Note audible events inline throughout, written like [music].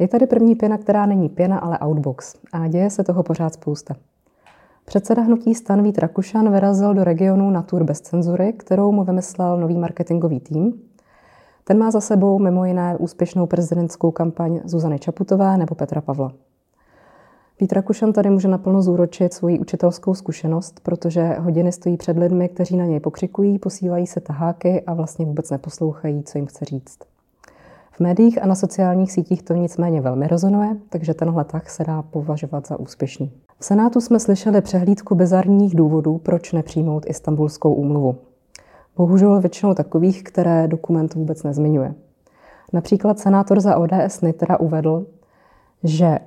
Je tady první pěna, která není pěna, ale outbox. A děje se toho pořád spousta. Předseda hnutí Stan Vít Rakušan vyrazil do regionu na tour bez cenzury, kterou mu vymyslel nový marketingový tým. Ten má za sebou mimo jiné úspěšnou prezidentskou kampaň Zuzany Čaputové nebo Petra Pavla. Vít Rakušan tady může naplno zúročit svoji učitelskou zkušenost, protože hodiny stojí před lidmi, kteří na něj pokřikují, posílají se taháky a vlastně vůbec neposlouchají, co jim chce říct. V médiích a na sociálních sítích to nicméně velmi rezonuje, takže tenhle tah se dá považovat za úspěšný. V Senátu jsme slyšeli přehlídku bizarních důvodů, proč nepřijmout Istanbulskou úmluvu. Bohužel většinou takových, které dokument vůbec nezmiňuje. Například senátor za ODS Nitra uvedl, že,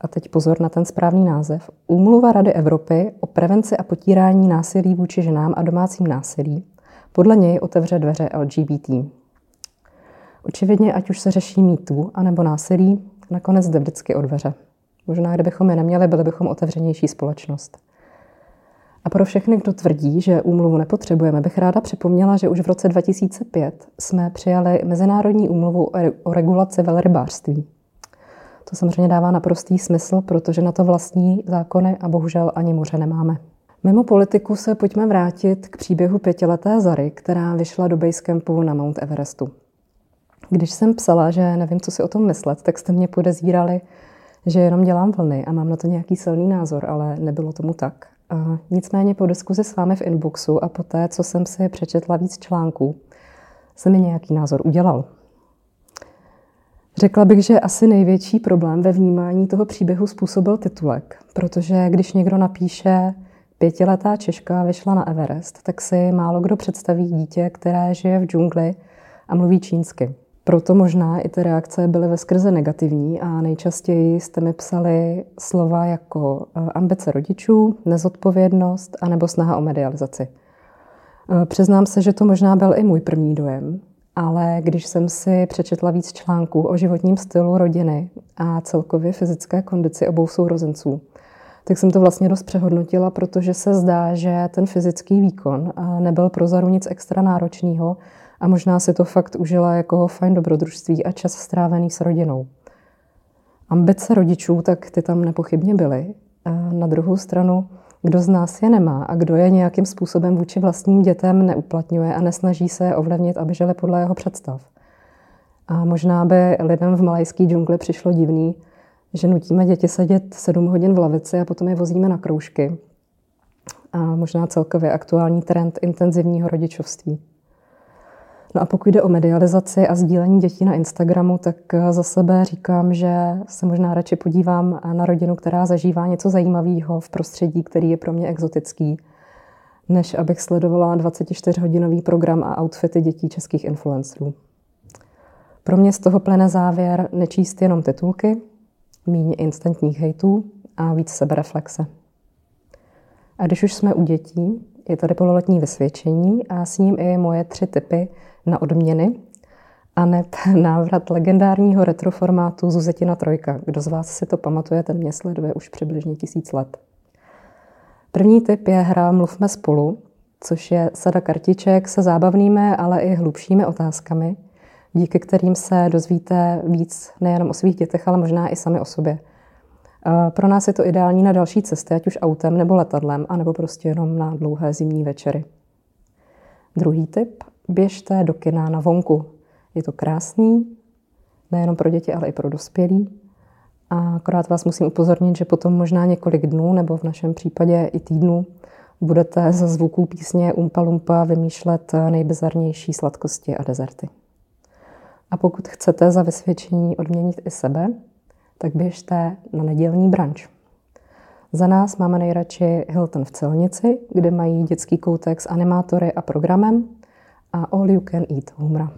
a teď pozor na ten správný název, Úmluva Rady Evropy o prevenci a potírání násilí vůči ženám a domácím násilí podle něj otevře dveře LGBT. Očividně, ať už se řeší mýtů anebo násilí, nakonec jde vždycky o dveře. Možná, kdybychom je neměli, byli bychom otevřenější společnost. A pro všechny, kdo tvrdí, že úmluvu nepotřebujeme, bych ráda připomněla, že už v roce 2005 jsme přijali Mezinárodní úmluvu o regulaci velrybářství. To samozřejmě dává naprostý smysl, protože na to vlastní zákony a bohužel ani moře nemáme. Mimo politiku se pojďme vrátit k příběhu pětileté Zary, která vyšla do Basecampu na Mount Everestu. Když jsem psala, že nevím, co si o tom myslet, tak jste mě podezírali, že jenom dělám vlny a mám na to nějaký silný názor, ale nebylo tomu tak. A nicméně po diskuzi s vámi v inboxu a po té, co jsem si přečetla víc článků, se mi nějaký názor udělal. Řekla bych, že asi největší problém ve vnímání toho příběhu způsobil titulek, protože když někdo napíše pětiletá Češka vyšla na Everest, tak si málo kdo představí dítě, které žije v džungli a mluví čínsky. Proto možná i ty reakce byly ve skrze negativní a nejčastěji jste mi psali slova jako eh, ambice rodičů, nezodpovědnost anebo snaha o medializaci. Eh, přiznám se, že to možná byl i můj první dojem, ale když jsem si přečetla víc článků o životním stylu rodiny a celkově fyzické kondici obou sourozenců, tak jsem to vlastně dost přehodnotila, protože se zdá, že ten fyzický výkon eh, nebyl pro Zaru nic extra náročného a možná si to fakt užila jako fajn dobrodružství a čas strávený s rodinou. Ambice rodičů, tak ty tam nepochybně byly. A na druhou stranu, kdo z nás je nemá a kdo je nějakým způsobem vůči vlastním dětem neuplatňuje a nesnaží se je ovlivnit, aby žili podle jeho představ. A možná by lidem v malajské džungli přišlo divný, že nutíme děti sedět sedm hodin v lavici a potom je vozíme na kroužky. A možná celkově aktuální trend intenzivního rodičovství. No a pokud jde o medializaci a sdílení dětí na Instagramu, tak eh, za sebe říkám, že se možná radši podívám na rodinu, která zažívá něco zajímavého v prostředí, který je pro mě exotický, než abych sledovala 24-hodinový program a outfity dětí českých influencerů. Pro mě z toho plene závěr nečíst jenom titulky, míň instantních hejtů a víc sebereflexe. A když už jsme u dětí, je tady pololetní vysvědčení a s ním i moje tři typy na odměny a neb [laughs] návrat legendárního retroformátu Zuzetina Trojka. Kdo z vás si to pamatuje, ten mě sleduje už přibližně tisíc let. První typ je hra Mluvme spolu, což je sada kartiček se zábavnými, ale i hlubšími otázkami, díky kterým se dozvíte víc nejenom o svých dětech, ale možná i sami o sobě. Pro nás je to ideální na další cesty, ať už autem nebo letadlem, anebo prostě jenom na dlouhé zimní večery. Druhý tip běžte do kina na vonku. Je to krásný, nejenom pro děti, ale i pro dospělí. A akorát vás musím upozornit, že potom možná několik dnů, nebo v našem případě i týdnů, budete za zvuků písně Umpa Lumpa vymýšlet nejbizarnější sladkosti a dezerty. A pokud chcete za vysvědčení odměnit i sebe, tak běžte na nedělní branč. Za nás máme nejradši Hilton v Celnici, kde mají dětský koutek s animátory a programem a all you can eat humra.